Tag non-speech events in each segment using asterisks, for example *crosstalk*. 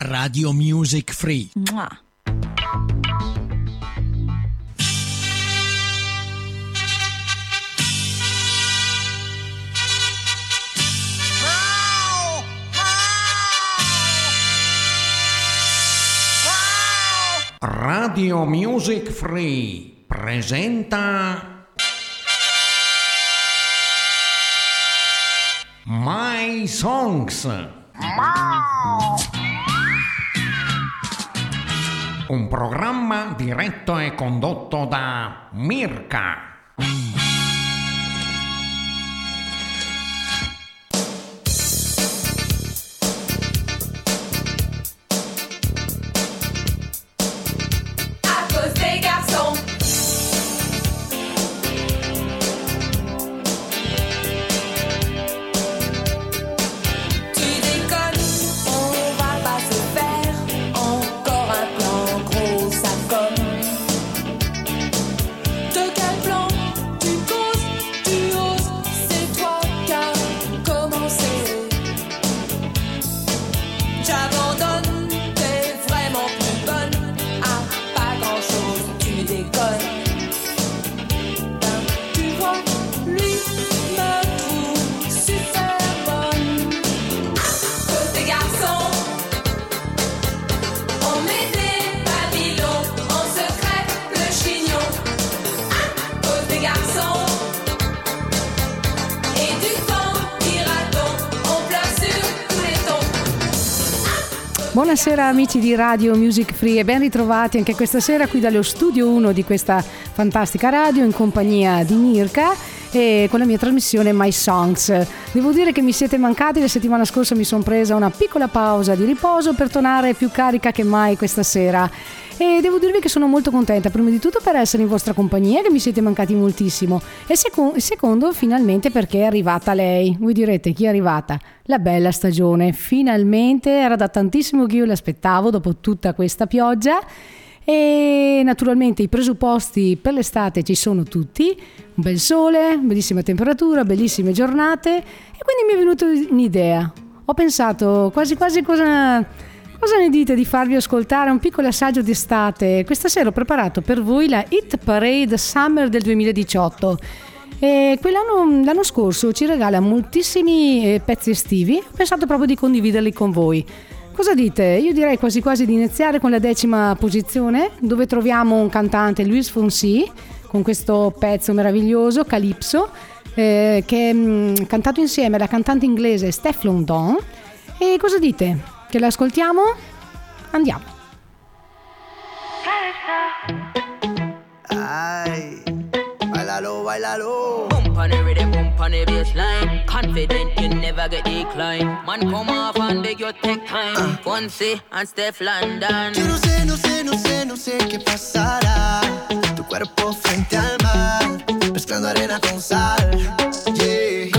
Radio Music Free. Mua. Radio Music Free presenta My Songs. Un programma diretto e condotto da Mirka. Buonasera amici di Radio Music Free e ben ritrovati anche questa sera qui dallo studio 1 di questa fantastica radio in compagnia di Mirka e con la mia trasmissione My Songs. Devo dire che mi siete mancati, la settimana scorsa mi sono presa una piccola pausa di riposo per tornare più carica che mai questa sera. E devo dirvi che sono molto contenta, prima di tutto per essere in vostra compagnia, che mi siete mancati moltissimo, e seco- secondo finalmente perché è arrivata lei. Voi direte chi è arrivata? La bella stagione, finalmente era da tantissimo che io l'aspettavo dopo tutta questa pioggia. E naturalmente i presupposti per l'estate ci sono tutti, un bel sole, bellissima temperatura, bellissime giornate e quindi mi è venuta un'idea. Ho pensato quasi quasi cosa, cosa ne dite di farvi ascoltare un piccolo assaggio d'estate. Questa sera ho preparato per voi la Hit Parade Summer del 2018. E quell'anno l'anno scorso ci regala moltissimi eh, pezzi estivi, ho pensato proprio di condividerli con voi. Cosa dite? Io direi quasi quasi di iniziare con la decima posizione, dove troviamo un cantante, Luis Fonsi, con questo pezzo meraviglioso, Calypso, eh, che è mm, cantato insieme alla cantante inglese Steph London. E cosa dite? Che l'ascoltiamo? Andiamo. Ay, bailalo, bailalo. On the on bassline. Confident you never get decline. Man, come off and beg you take time. Fonzie and Steph London. Yo no sé, no sé, no sé, no sé qué pasará. Tu cuerpo frente al mar, mezclando arena con sal. Yeah.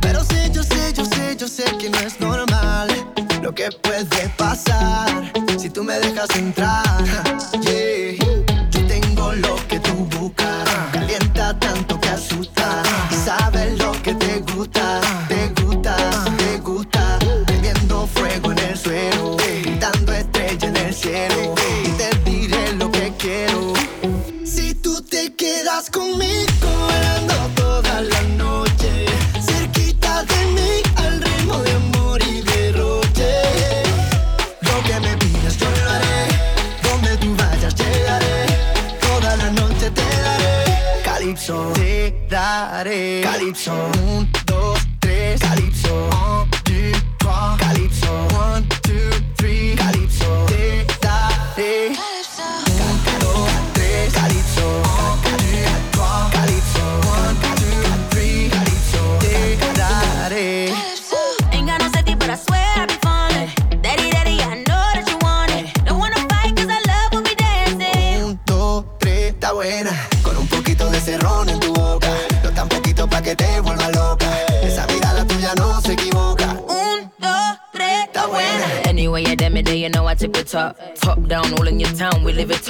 Pero sé, yo sé, yo sé, yo sé que no es normal lo que puede pasar si tú me dejas entrar.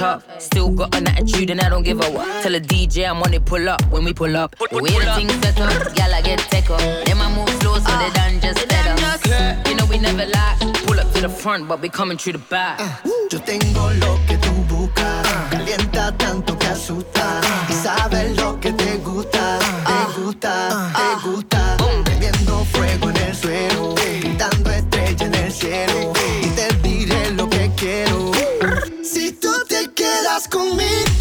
Top. Still got an attitude and I don't give a what. Tell a DJ I'm on it, pull up when we pull up. The way the things set up, y'all I get take up. Then I move slow so they done just better. You know we never lie. Pull up to the front, but we coming through the back. Yo tengo lo que tú buscas, calienta tanto que asusta y sabes lo que te gusta, te gusta, te gusta. Prendiendo fuego en el suelo, gritando estrella en el cielo conmigo,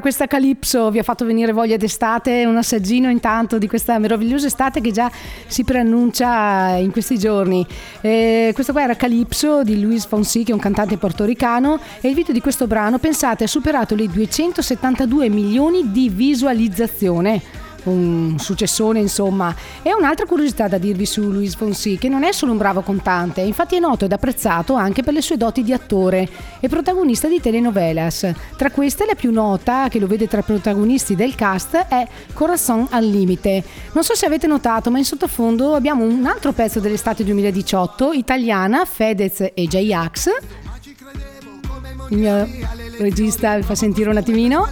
questa Calypso vi ha fatto venire voglia d'estate, un assaggino intanto di questa meravigliosa estate che già si preannuncia in questi giorni. Eh, questo qua era Calypso di Luis Fonsi, che è un cantante portoricano, e il video di questo brano, pensate, ha superato le 272 milioni di visualizzazione un successone insomma. E un'altra curiosità da dirvi su Luis Fonsi che non è solo un bravo cantante infatti è noto ed apprezzato anche per le sue doti di attore e protagonista di telenovelas. Tra queste la più nota che lo vede tra i protagonisti del cast è Corazon al limite. Non so se avete notato ma in sottofondo abbiamo un altro pezzo dell'estate 2018 italiana Fedez e J-Ax il mio regista vi fa sentire un attimino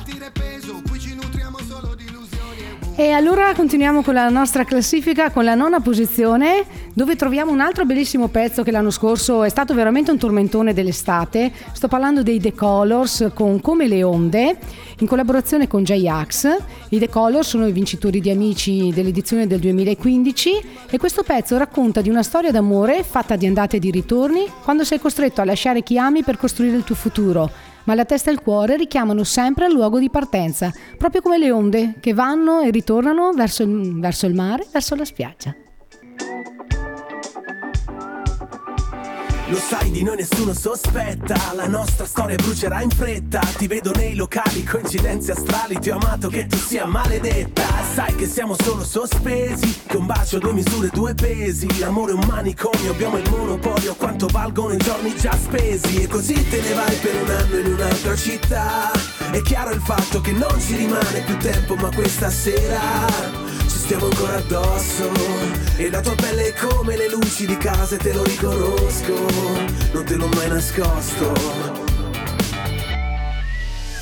e allora continuiamo con la nostra classifica con la nona posizione dove troviamo un altro bellissimo pezzo che l'anno scorso è stato veramente un tormentone dell'estate. Sto parlando dei The Colors con Come le onde in collaborazione con J-Ax. I The Colors sono i vincitori di Amici dell'edizione del 2015 e questo pezzo racconta di una storia d'amore fatta di andate e di ritorni quando sei costretto a lasciare chi ami per costruire il tuo futuro ma la testa e il cuore richiamano sempre al luogo di partenza, proprio come le onde che vanno e ritornano verso il, verso il mare, verso la spiaggia. Lo sai di noi nessuno sospetta La nostra storia brucerà in fretta. Ti vedo nei locali, coincidenze astrali Ti ho amato che tu sia maledetta. Sai che siamo solo sospesi Che un bacio, due misure, due pesi. L'amore è un manicomio, abbiamo il monopolio Quanto valgono i giorni già spesi. E così te ne vai per un anno in un'altra città. È chiaro il fatto che non ci rimane più tempo Ma questa sera stiamo ancora addosso. E la tua pelle è come le luci di casa e te lo riconosco. Non te l'ho mai nascosto.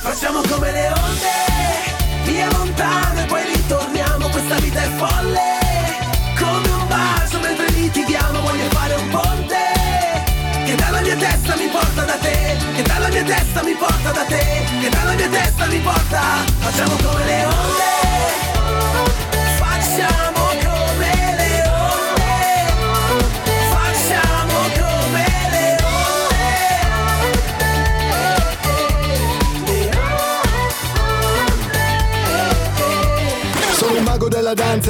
Facciamo come le onde Via lontano e poi ritorniamo. Questa vita è folle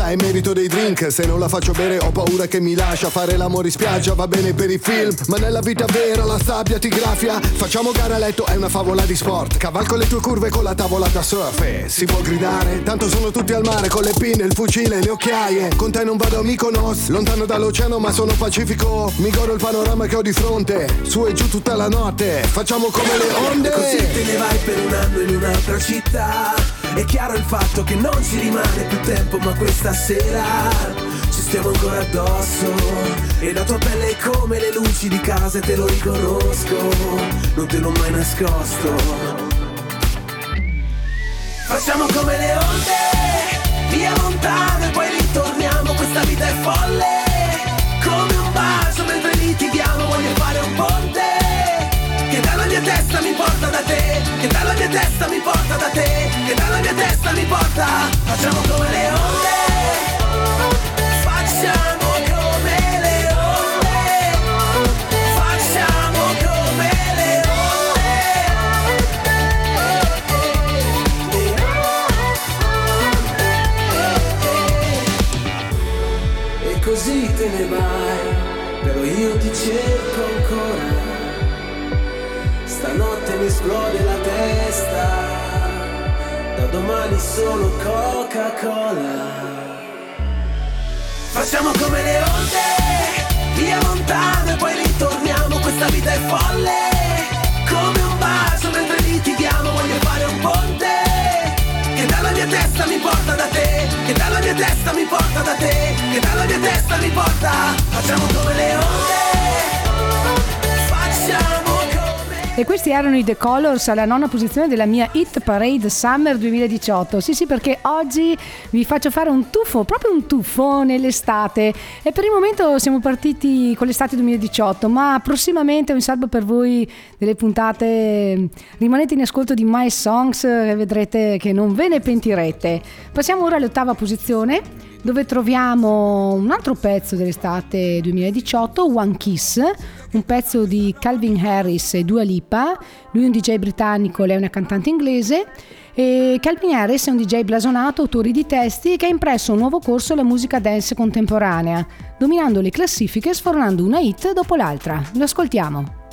danza e merito dei drink Se non la faccio bere ho paura che mi lascia Fare l'amore in spiaggia va bene per i film Ma nella vita vera la sabbia ti graffia. Facciamo gara a letto, è una favola di sport. Cavalco le tue curve con la tavola da surf. E si può gridare, tanto sono tutti al mare Con le pinne, il fucile, le occhiaie. Con te non vado a Mykonos Lontano dall'oceano ma sono pacifico. Mi godo il panorama che ho di fronte Su e giù tutta la notte. Facciamo come le onde. E così te ne vai per un anno in un'altra città è chiaro il fatto che non ci rimane più tempo Ma questa sera ci stiamo ancora addosso. E la tua pelle è come le luci di casa e te lo riconosco. Non te l'ho mai nascosto. Facciamo come le onde Via lontano e poi ritorniamo. Questa vita è folle Come un bacio mentre litighiamo. Voglio fare un ponte Che dalla mia testa mi porta da te, che dalla mia testa mi porta. Facciamo come le onde. Domani solo Coca-Cola. Facciamo come le onde, via lontano e poi ritorniamo, questa vita è folle, come un bacio mentre litighiamo, voglio fare un ponte, che dalla mia testa mi porta da te, che dalla mia testa mi porta da te, che dalla mia testa mi porta, facciamo come le onde, facciamo E questi erano i The Colors alla nona posizione della mia Hit Parade Summer 2018. Sì, sì, perché oggi vi faccio fare un tuffo, proprio un tuffo nell'estate. E per il momento siamo partiti con l'estate 2018, ma prossimamente ho in salvo per voi delle puntate. Rimanete in ascolto di My Songs e vedrete che non ve ne pentirete. Passiamo ora all'ottava posizione dove troviamo un altro pezzo dell'estate 2018, One Kiss, un pezzo di Calvin Harris e Dua Lipa, lui è un DJ britannico, lei è una cantante inglese. E Calvin Harris è un DJ blasonato, autore di testi che ha impresso un nuovo corso alla musica dance contemporanea, dominando le classifiche e sfornando una hit dopo l'altra. Lo ascoltiamo.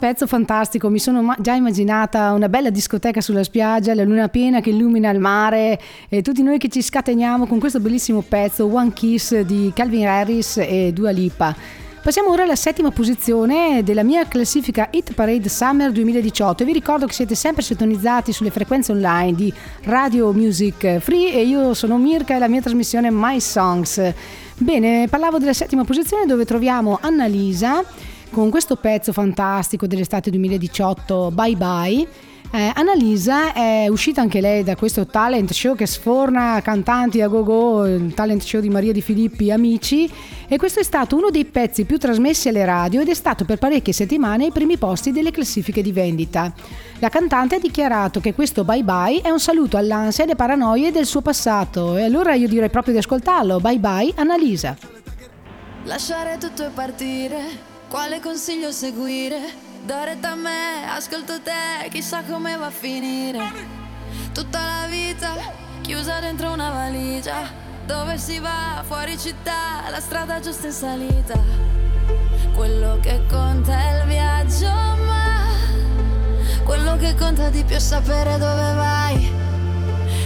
Pezzo fantastico mi sono già immaginata una bella discoteca sulla spiaggia, la luna piena che illumina il mare e tutti noi che ci scateniamo con questo bellissimo pezzo One Kiss di Calvin Harris e Dua Lipa. Passiamo ora alla settima posizione della mia classifica Hit Parade Summer 2018 e vi ricordo che siete sempre sintonizzati sulle frequenze online di Radio Music Free e io sono Mirka e la mia trasmissione My Songs. Bene, parlavo della settima posizione dove troviamo Annalisa con questo pezzo fantastico dell'estate 2018 Bye Bye eh, Annalisa è uscita anche lei da questo talent show che sforna cantanti a go-go, il talent show di Maria Di Filippi Amici e questo è stato uno dei pezzi più trasmessi alle radio ed è stato per parecchie settimane ai primi posti delle classifiche di vendita. La cantante ha dichiarato che questo bye bye è un saluto all'ansia e alle paranoie del suo passato e allora io direi proprio di ascoltarlo. Bye bye Annalisa. Lasciare tutto e partire, quale consiglio seguire? Retta a me, ascolto te, chissà come va a finire. Tutta la vita chiusa dentro una valigia. Dove si va? Fuori città, la strada giusta in salita. Quello che conta è il viaggio, ma quello che conta di più è sapere dove vai.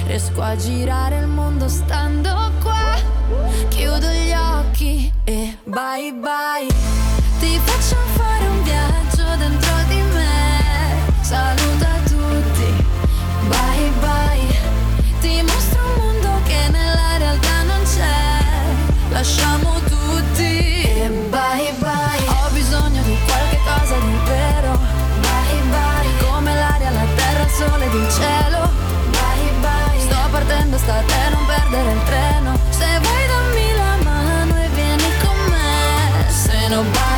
Riesco a girare il mondo stando qua. Chiudo gli occhi e bye bye. Ti faccio fare un viaggio dentro di me. Saluta tutti, bye bye. Ti mostro un mondo che nella realtà non c'è. Lasciamo tutti bye bye. Ho bisogno di qualche cosa. Bye bye. Come l'aria, la terra, il sole ed il cielo. Bye bye. Sto partendo, sta a non perdere il treno. Se vuoi dammi la mano e vieni con me.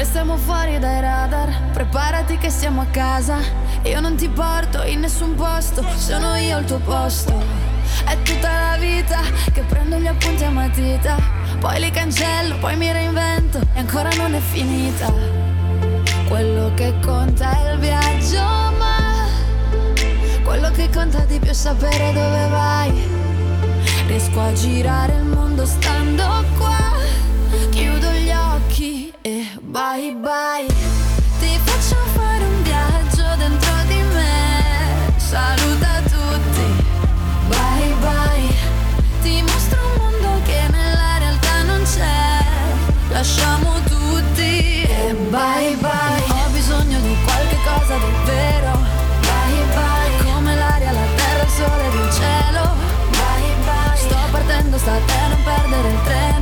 Restiamo fuori dai radar. Preparati che siamo a casa. Io non ti porto in nessun posto. Sono io al tuo posto. È tutta la vita che prendo gli appunti a matita. Poi li cancello, poi mi reinvento. E ancora non è finita. Quello che conta è il viaggio, ma quello che conta di più è sapere dove vai. Riesco a girare il mondo stando qua. Chiudo gli e bye bye. Ti faccio fare un viaggio dentro di me. Saluta tutti, bye bye. Ti mostro un mondo che nella realtà non c'è. Lasciamo tutti e bye bye. Ho bisogno di qualche cosa di vero. Bye bye. Come l'aria, la terra, il sole ed il cielo. Bye bye. Sto partendo, sta a te, non perdere il treno.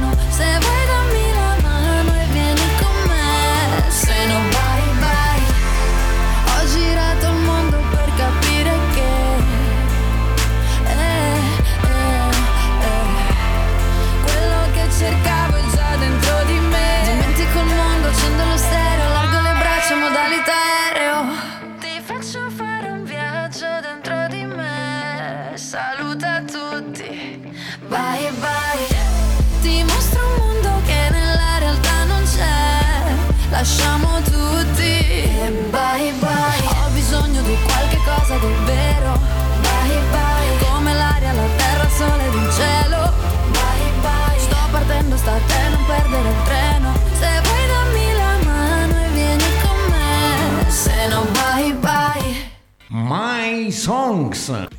Cosa di vero. Bye bye. Come l'aria, la terra, il sole ed il cielo. Bye bye. Sto partendo, sta a te, non perdere il treno. Se vuoi dammi la mano e vieni con me. Se no bye bye. My Songs.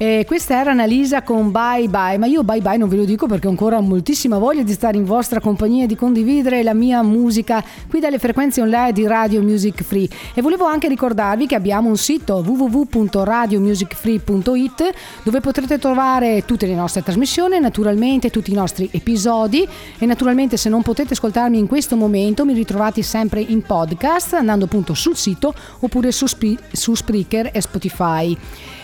E questa era Annalisa con Bye Bye, ma io Bye Bye non ve lo dico perché ho ancora moltissima voglia di stare in vostra compagnia e di condividere la mia musica qui dalle frequenze online di Radio Music Free. E volevo anche ricordarvi che abbiamo un sito www.radiomusicfree.it dove potrete trovare tutte le nostre trasmissioni, naturalmente tutti i nostri episodi e naturalmente se non potete ascoltarmi in questo momento mi ritrovate sempre in podcast andando appunto sul sito oppure su, Spri- su Spreaker e Spotify.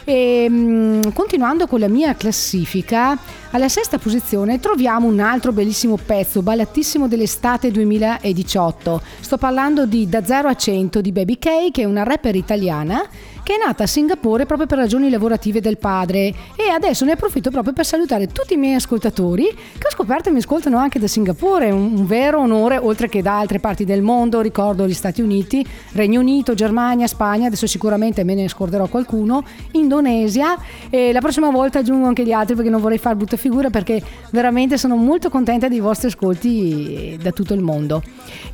E, mh, continuando con la mia classifica, alla sesta posizione troviamo un altro bellissimo pezzo, ballatissimo dell'estate 2018. Sto parlando di Da 0 a 100 di Baby K, che è una rapper italiana che è nata a Singapore proprio per ragioni lavorative del padre. E adesso ne approfitto proprio per salutare tutti i miei ascoltatori che ho scoperto mi ascoltano anche da Singapore, un, un vero onore oltre che da altre parti del mondo, ricordo gli Stati Uniti, Regno Unito, Germania, Spagna, adesso sicuramente me ne scorderò qualcuno, Indonesia. E la prossima volta aggiungo anche gli altri perché non vorrei far brutta figura perché veramente sono molto contenta dei vostri ascolti da tutto il mondo.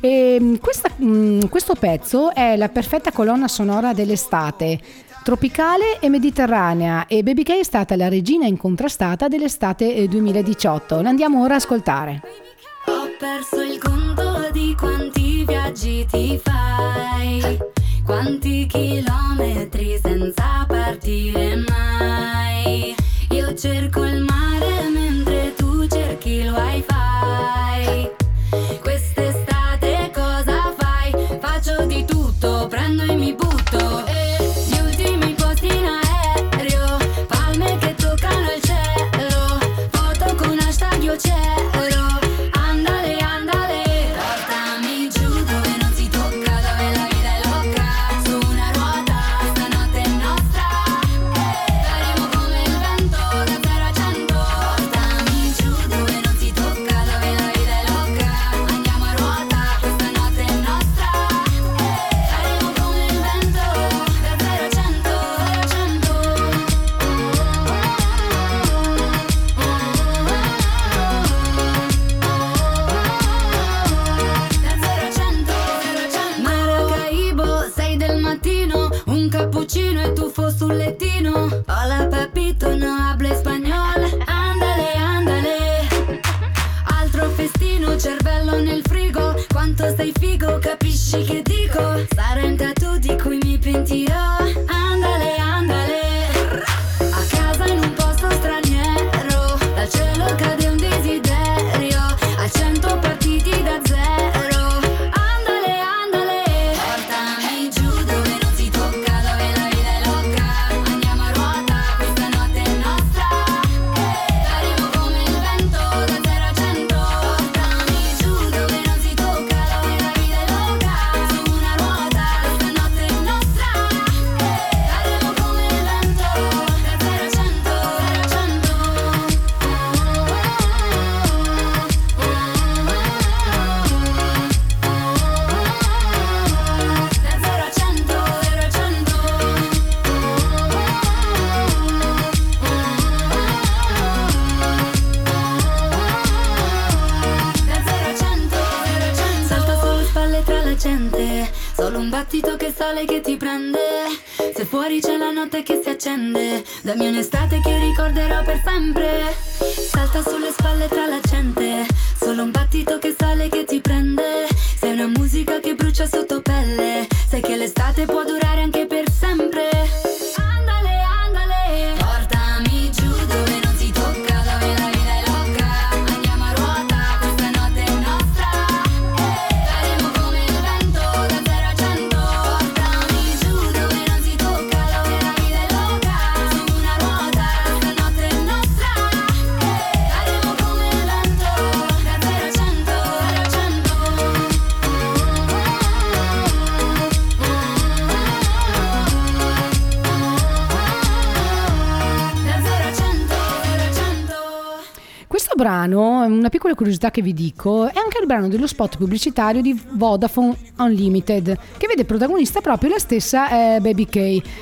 E questa, questo pezzo è la perfetta colonna sonora dell'estate tropicale e mediterranea e Baby K è stata la regina incontrastata dell'estate 2018. L'andiamo ora a ascoltare. Ho perso il conto di quanti viaggi ti fai, quanti chilometri senza partire mai. Io cerco il mare all up. Questo brano, una piccola curiosità che vi dico, è anche il brano dello spot pubblicitario di Vodafone Unlimited, che vede protagonista proprio la stessa eh, Baby K.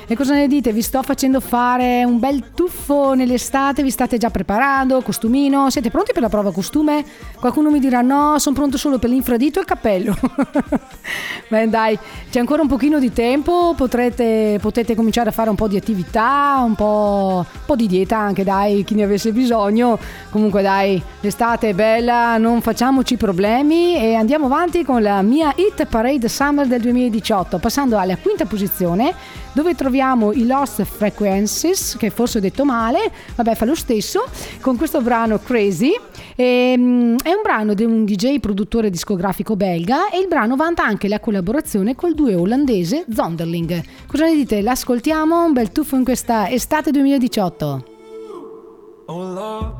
E cosa ne dite? Vi sto facendo fare un bel tuffo nell'estate, vi state già preparando, costumino, siete pronti per la prova costume? Qualcuno mi dirà no, sono pronto solo per l'infradito e il cappello. *laughs* Beh dai, c'è ancora un pochino di tempo, potrete, potete cominciare a fare un po' di attività, un po', un po' di dieta anche dai, chi ne avesse bisogno. Comunque dai, l'estate è bella, non facciamoci problemi e andiamo avanti con la mia Hit Parade Summer del 2018, passando alla quinta posizione dove troviamo i Lost Frequencies, che forse ho detto male, vabbè fa lo stesso, con questo brano Crazy. Ehm, è un brano di un DJ produttore discografico belga e il brano vanta anche la collaborazione col duo olandese Zonderling. Cosa ne dite? L'ascoltiamo? Un bel tuffo in questa estate 2018. Oh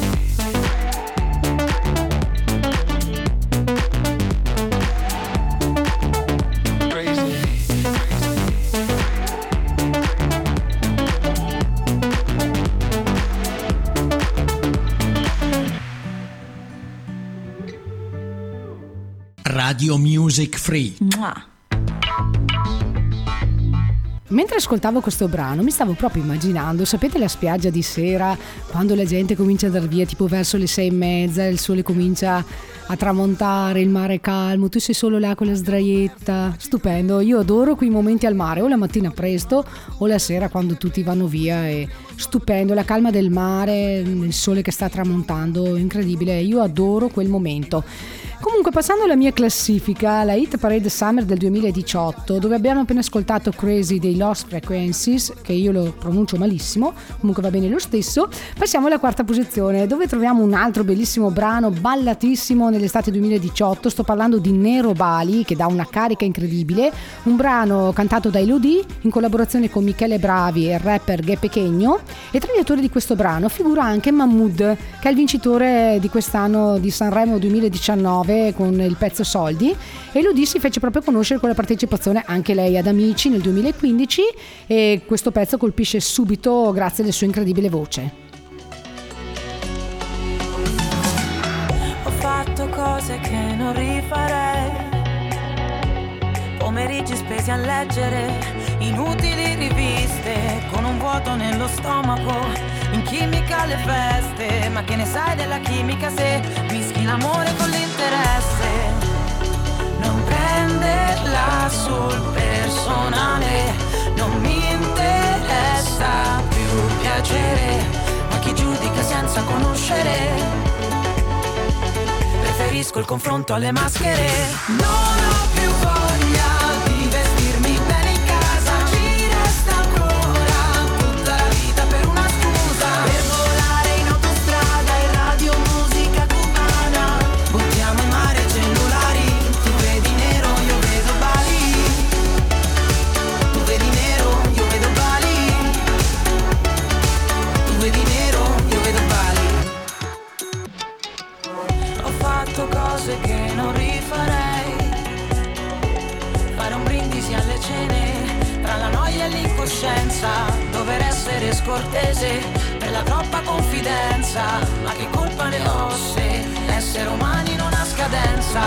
Radio Music Free. Mentre ascoltavo questo brano mi stavo proprio immaginando, sapete la spiaggia di sera, quando la gente comincia ad andare via tipo verso le sei e mezza, il sole comincia a tramontare, il mare è calmo, tu sei solo là con la sdraietta, stupendo, io adoro quei momenti al mare, o la mattina presto o la sera quando tutti vanno via, è stupendo, la calma del mare, il sole che sta tramontando, incredibile, io adoro quel momento. Comunque, passando alla mia classifica, la Hit Parade Summer del 2018, dove abbiamo appena ascoltato Crazy dei Lost Frequencies, che io lo pronuncio malissimo, comunque va bene lo stesso, passiamo alla quarta posizione, dove troviamo un altro bellissimo brano ballatissimo nell'estate 2018. Sto parlando di Nero Bali, che dà una carica incredibile, un brano cantato da Elodie in collaborazione con Michele Bravi e il rapper Ghe Pechegno. E tra gli autori di questo brano figura anche Mahmood, che è il vincitore di quest'anno di Sanremo 2019 con il pezzo Soldi e Elodie si fece proprio conoscere con la partecipazione anche lei ad Amici nel 2015 e questo pezzo colpisce subito grazie alla sua incredibile voce. Ho fatto cose che non rifarei. Pomeriggi spesi a leggere inutili riviste con un vuoto nello stomaco. In chimica le feste, ma che ne sai della chimica se mischi l'amore con l'interesse? Non prenderla sul personale, non mi interessa più piacere, ma chi giudica senza conoscere? Preferisco il confronto alle maschere. Non ho più voglia essere scortese per la troppa confidenza. Ma che colpa ne ho se essere umani non ha scadenza?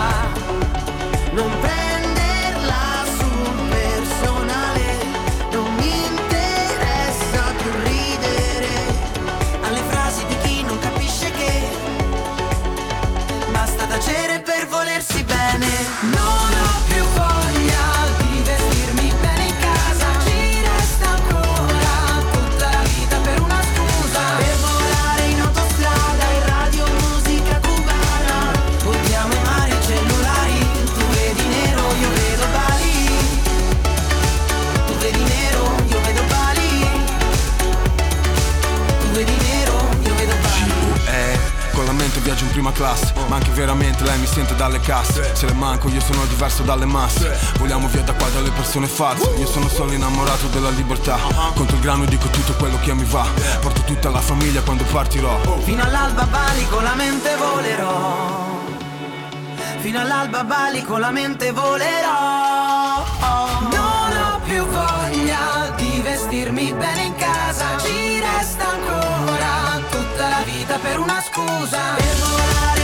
Non prenderla prima classe Ma anche veramente lei mi sente dalle casse. Se le manco io sono diverso dalle masse. Vogliamo via da qua dalle persone false. Io sono solo innamorato della libertà. Contro il grano dico tutto quello che mi va. Porto tutta la famiglia quando partirò. Fino all'alba Bali con la mente volerò. Fino all'alba Bali con la mente volerò. Non ho più voglia di vestirmi bene in casa per una scusa. Per volare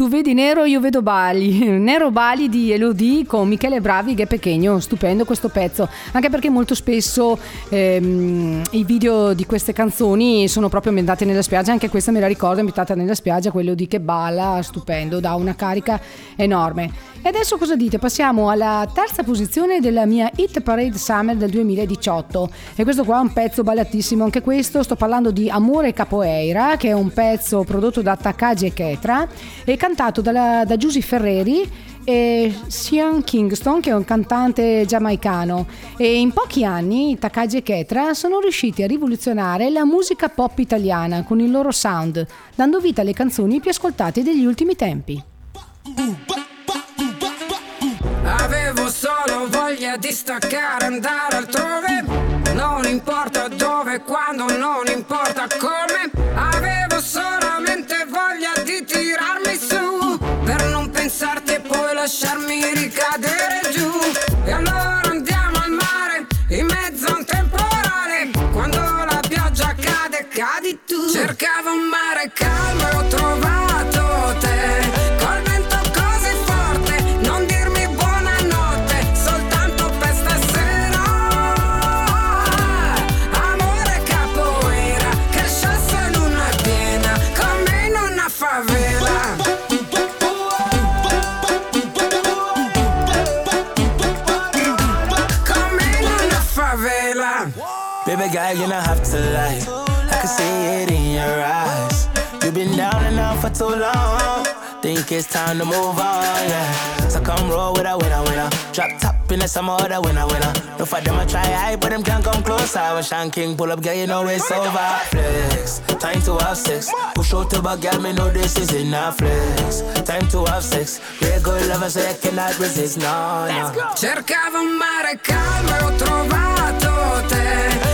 Tu vedi nero, io vedo Bali. *laughs* Nero Bali di Elodie con Michele Bravi che è Pechegno. Stupendo questo pezzo. Anche perché molto spesso ehm, i video di queste canzoni sono proprio ambientati nella spiaggia. Anche questa me la ricordo, ambientata nella spiaggia. Quello di che balla, stupendo, dà una carica enorme. E adesso cosa dite? Passiamo alla terza posizione della mia Hit Parade Summer del 2018. E questo qua è un pezzo ballatissimo. Anche questo sto parlando di Amore Capoeira, che è un pezzo prodotto da Takagi e Ketra e cantato dalla- da Giusy Ferreri e Sean Kingston che è un cantante giamaicano e in pochi anni Takagi e Ketra sono riusciti a rivoluzionare la musica pop italiana con il loro sound dando vita alle canzoni più ascoltate degli ultimi tempi Avevo solo voglia di staccare, andare altrove. Non importa dove, quando, non importa come. Avevo solamente voglia di tirarmi su. Per non pensarti e poi lasciarmi ricadere giù. E allora andiamo al mare, in mezzo a un temporale. Quando la pioggia cade, cadi tu. Cercavo un mare calmo e ho trovato Baby girl, you don't have to lie. I can see it in your eyes. You've been down and out for too long. Think it's time to move on, yeah. So come roll with a winner, winner. Drop top in some other winner, winner. No for them I try high, but them can't come close. closer. When Sean King pull up, girl, you know it's over. Flex, time to have sex. Push out to back, girl, me know this is in enough. Flex, time to have sex. Good lover, so you cannot resist, no, no. Cercavo un mare calmo ho trovato te.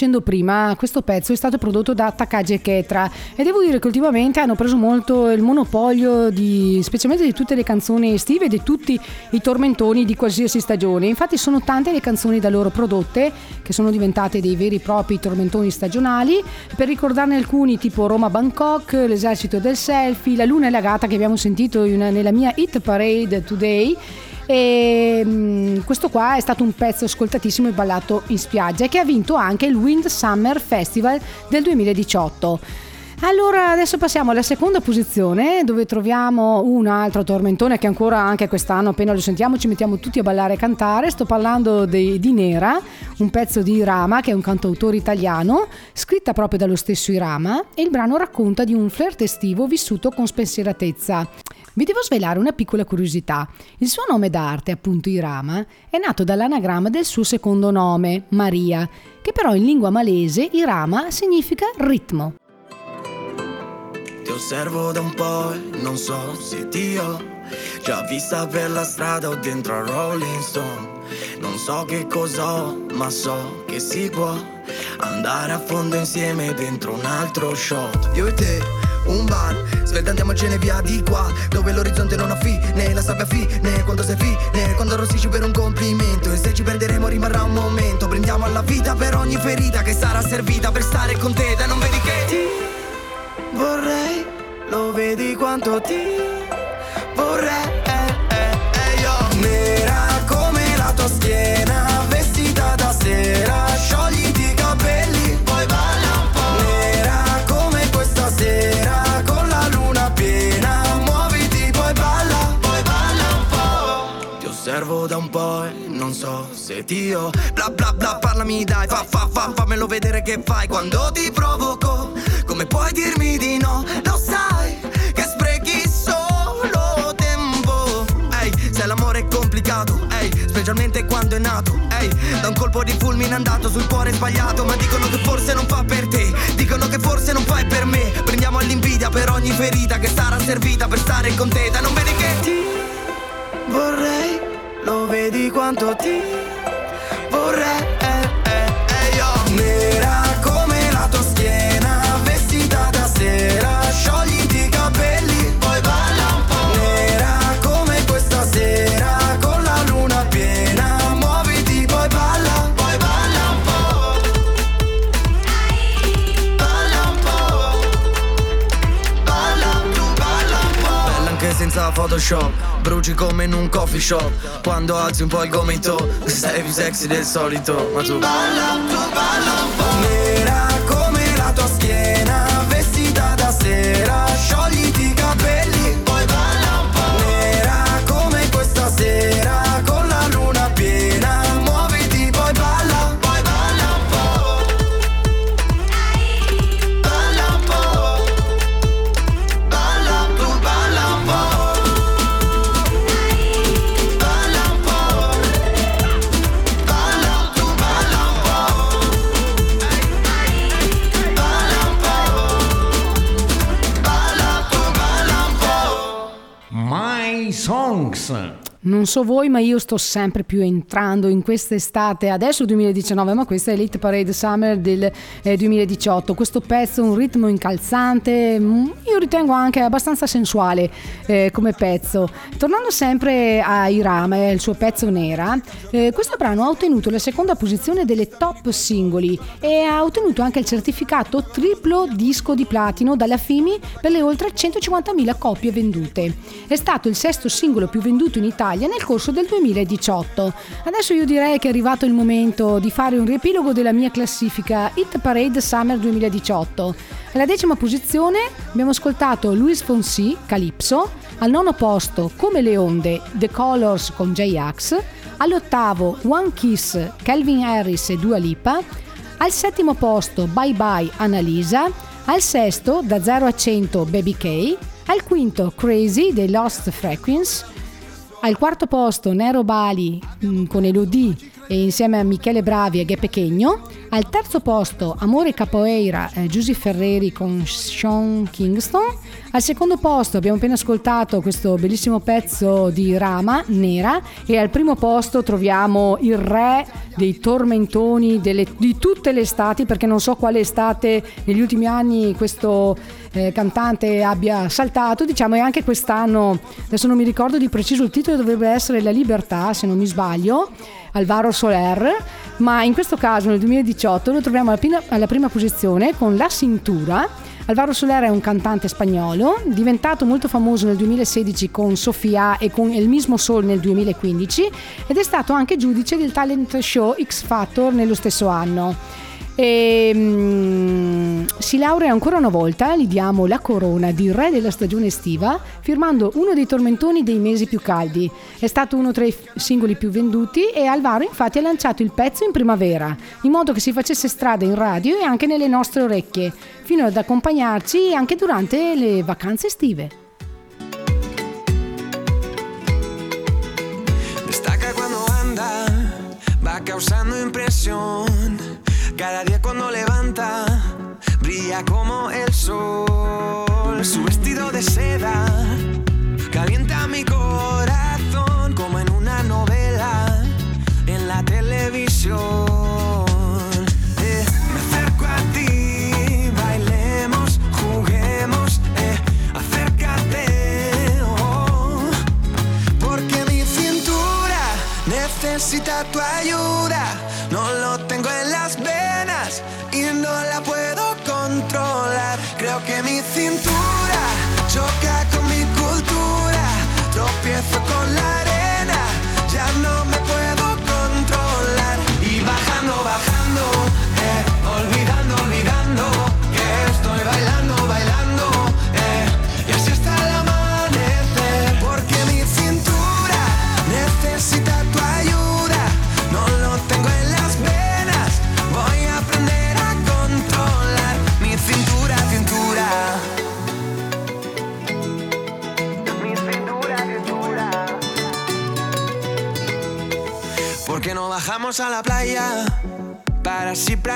Dicendo prima, questo pezzo è stato prodotto da Takagi e Ketra e devo dire che ultimamente hanno preso molto il monopolio di, specialmente di tutte le canzoni estive e di tutti i tormentoni di qualsiasi stagione. Infatti sono tante le canzoni da loro prodotte che sono diventate dei veri e propri tormentoni stagionali. Per ricordarne alcuni tipo Roma Bangkok, L'esercito del selfie, La luna e la gata che abbiamo sentito in- nella mia hit parade today e mm, questo qua è stato un pezzo ascoltatissimo e ballato in spiaggia che ha vinto anche il Wind Summer Festival del 2018. Allora, adesso passiamo alla seconda posizione dove troviamo un altro tormentone che ancora anche quest'anno appena lo sentiamo ci mettiamo tutti a ballare e cantare. Sto parlando di, di Nera, un pezzo di Irama che è un cantautore italiano, scritta proprio dallo stesso Irama e il brano racconta di un flirt estivo vissuto con spensieratezza. Vi devo svelare una piccola curiosità. Il suo nome d'arte, appunto Irama, è nato dall'anagramma del suo secondo nome, Maria, che però in lingua malese Irama significa ritmo. Ti osservo da un po' e non so se ti ho già vista per la strada o dentro a Rolling Stone. Non so che cos'ho, ma so che si può andare a fondo insieme dentro un altro shot. Io e te, un bar, svelta andiamocene via di qua, dove l'orizzonte non ha fine, la sabbia fine, quando sei fine, quando arrossisci per un complimento. E se ci perderemo rimarrà un momento, prendiamo alla vita per ogni ferita che sarà servita per stare con te, da non vedi che ti vorrei, lo vedi quanto ti vorrei. eh, eh, eh. Nera come la tua schiena, vestita da sera, sciogliti i capelli, poi balla un po'. Nera come questa sera, con la luna piena, muoviti, poi balla, poi balla un po'. Ti osservo da un po' e non so se ti ho Bla bla bla parlami dai fa fa fa fammelo vedere che fai quando ti provoco Come puoi dirmi di no? Lo sai colpo di fulmine andato sul cuore sbagliato Ma dicono che forse non fa per te Dicono che forse non fai per me Prendiamo all'invidia per ogni ferita Che sarà servita per stare con te Da non vedi che ti vorrei Lo vedi quanto ti vorrei eh, eh, eh, io. Nera Photoshop Bruci come in un coffee shop. Quando alzi un po' il gomito Sei più sexy del solito Ma tu. Balla, tu balla. un po' Non so voi, ma io sto sempre più entrando in quest'estate, adesso 2019, ma questa è l'Hit Parade Summer del eh, 2018. Questo pezzo, un ritmo incalzante, mm, io ritengo anche abbastanza sensuale eh, come pezzo. Tornando sempre a Irama e al suo pezzo Nera, eh, questo brano ha ottenuto la seconda posizione delle top singoli e ha ottenuto anche il certificato triplo disco di platino dalla FIMI per le oltre 150.000 copie vendute. È stato il sesto singolo più venduto in Italia nel corso del 2018. Adesso io direi che è arrivato il momento di fare un riepilogo della mia classifica Hit Parade Summer 2018. Alla decima posizione abbiamo ascoltato Luis Fonsi, Calypso, al nono posto Come le onde, The Colors con J-Ax, all'ottavo One Kiss, Calvin Harris e Dua Lipa, al settimo posto Bye Bye Annalisa, al sesto da 0 a 100 Baby K, al quinto Crazy dei Lost Frequency, al quarto posto Nero Bali mm, con Elodie e insieme a Michele Bravi e Ghe Pechegno. Al terzo posto Amore Capoeira, eh, Giusy Ferreri con Sean Kingston. Al secondo posto abbiamo appena ascoltato questo bellissimo pezzo di Rama, Nera. E al primo posto troviamo il re dei tormentoni delle- di tutte le estati, perché non so quale estate negli ultimi anni questo eh, cantante abbia saltato, diciamo, e anche quest'anno, adesso non mi ricordo di preciso il titolo, dovrebbe essere La Libertà, se non mi sbaglio, Alvaro Soler, ma in questo caso nel 2018 lo troviamo alla prima, alla prima posizione con La Cintura. Alvaro Soler è un cantante spagnolo, diventato molto famoso nel 2016 con Sofia e con El Mismo Sol nel 2015 ed è stato anche giudice del talent show X Factor nello stesso anno. E, mm, si laurea ancora una volta, gli diamo la corona di re della stagione estiva, firmando uno dei tormentoni dei mesi più caldi. È stato uno tra i singoli più venduti e Alvaro infatti ha lanciato il pezzo in primavera, in modo che si facesse strada in radio e anche nelle nostre orecchie, fino ad accompagnarci anche durante le vacanze estive. Destaca cuando anda, va causando impresión. Cada día cuando levanta, brilla como el sol. Su vestido de seda calienta mi corazón como en una novela en la televisión. Eh, me acerco a ti, bailemos, juguemos, eh, acércate. oh. Porque mi cintura necesita tu ayuda. No lo tengo en las venas no la puedo controlar. Creo que mi cintura choca con mi cultura. Tropiezo con la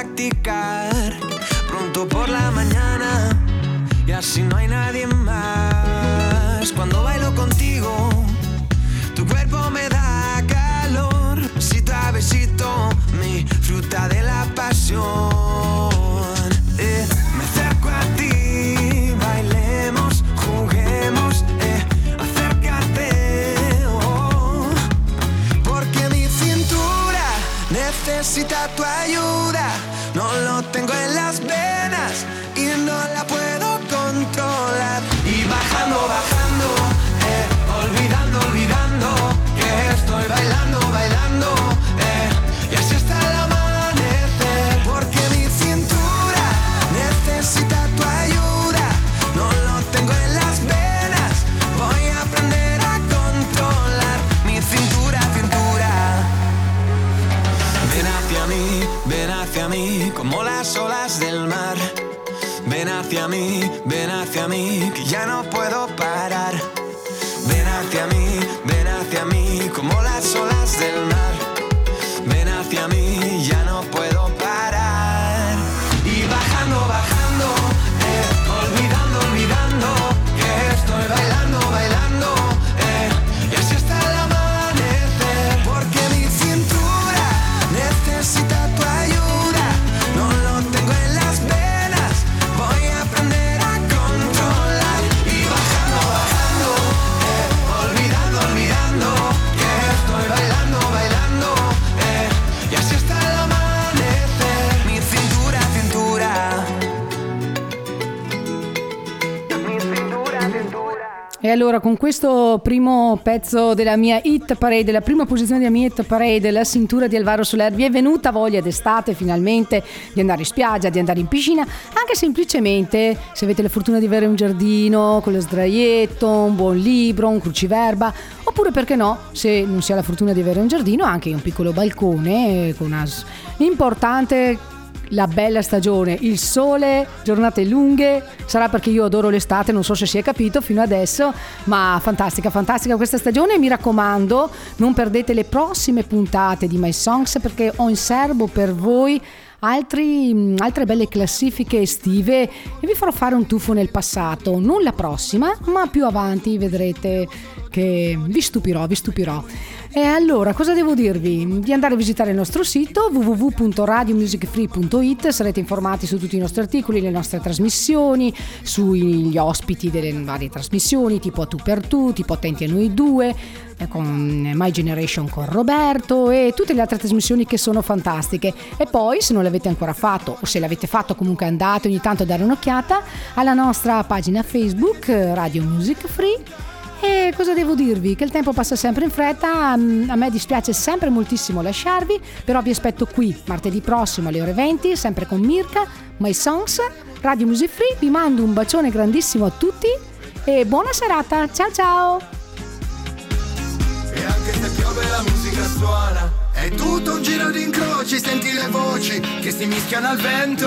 practicar pronto por la mañana y así no hay nadie más. Cuando bailo contigo, tu cuerpo me da calor, besito a besito, mi fruta de la pasión. Eh, me acerco a ti, bailemos, juguemos, eh, acércate. oh. Porque mi cintura necesita tu ayuda. Tengo en las venas como las olas del mar. Ven hacia mí, ven hacia mí, que ya no puedo parar. Allora con questo primo pezzo della mia hit parade, la prima posizione della mia hit parade, la cintura di Alvaro Soler, vi è venuta voglia d'estate finalmente di andare in spiaggia, di andare in piscina, anche semplicemente se avete la fortuna di avere un giardino con lo sdraietto, un buon libro, un cruciverba, oppure perché no, se non si ha la fortuna di avere un giardino, anche un piccolo balcone con una importante la bella stagione, il sole, giornate lunghe, sarà perché io adoro l'estate, non so se si è capito fino adesso, ma fantastica, fantastica questa stagione, mi raccomando, non perdete le prossime puntate di My Songs perché ho in serbo per voi altri- mh, altre belle classifiche estive e vi farò fare un tuffo nel passato, non la prossima, ma più avanti vedrete che vi stupirò, vi stupirò. E allora, cosa devo dirvi? Di andare a visitare il nostro sito www.radiomusicfree.it, sarete informati su tutti i nostri articoli, le nostre trasmissioni, sugli ospiti delle varie trasmissioni, tipo a tu per tu, tipo attenti a noi due, eh, con My Generation con Roberto e tutte le altre trasmissioni che sono fantastiche. E poi, se non l'avete ancora fatto, o se l'avete fatto, comunque andate ogni tanto a dare un'occhiata alla nostra pagina Facebook Radio Music Free E cosa devo dirvi? Che il tempo passa sempre in fretta, mm, a me dispiace sempre moltissimo lasciarvi, però vi aspetto qui martedì prossimo alle ore 20, sempre con Mirka, My Songs, Radio Music Free, vi mando un bacione grandissimo a tutti e buona serata, ciao ciao! E anche se piove la musica suona È tutto un giro di incroci, senti le voci Che si mischiano al vento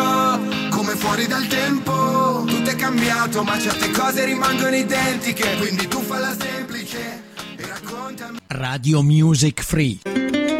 Come fuori dal tempo Tutto è cambiato ma certe cose rimangono identiche Quindi tu falla semplice e raccontami Radio Music Free.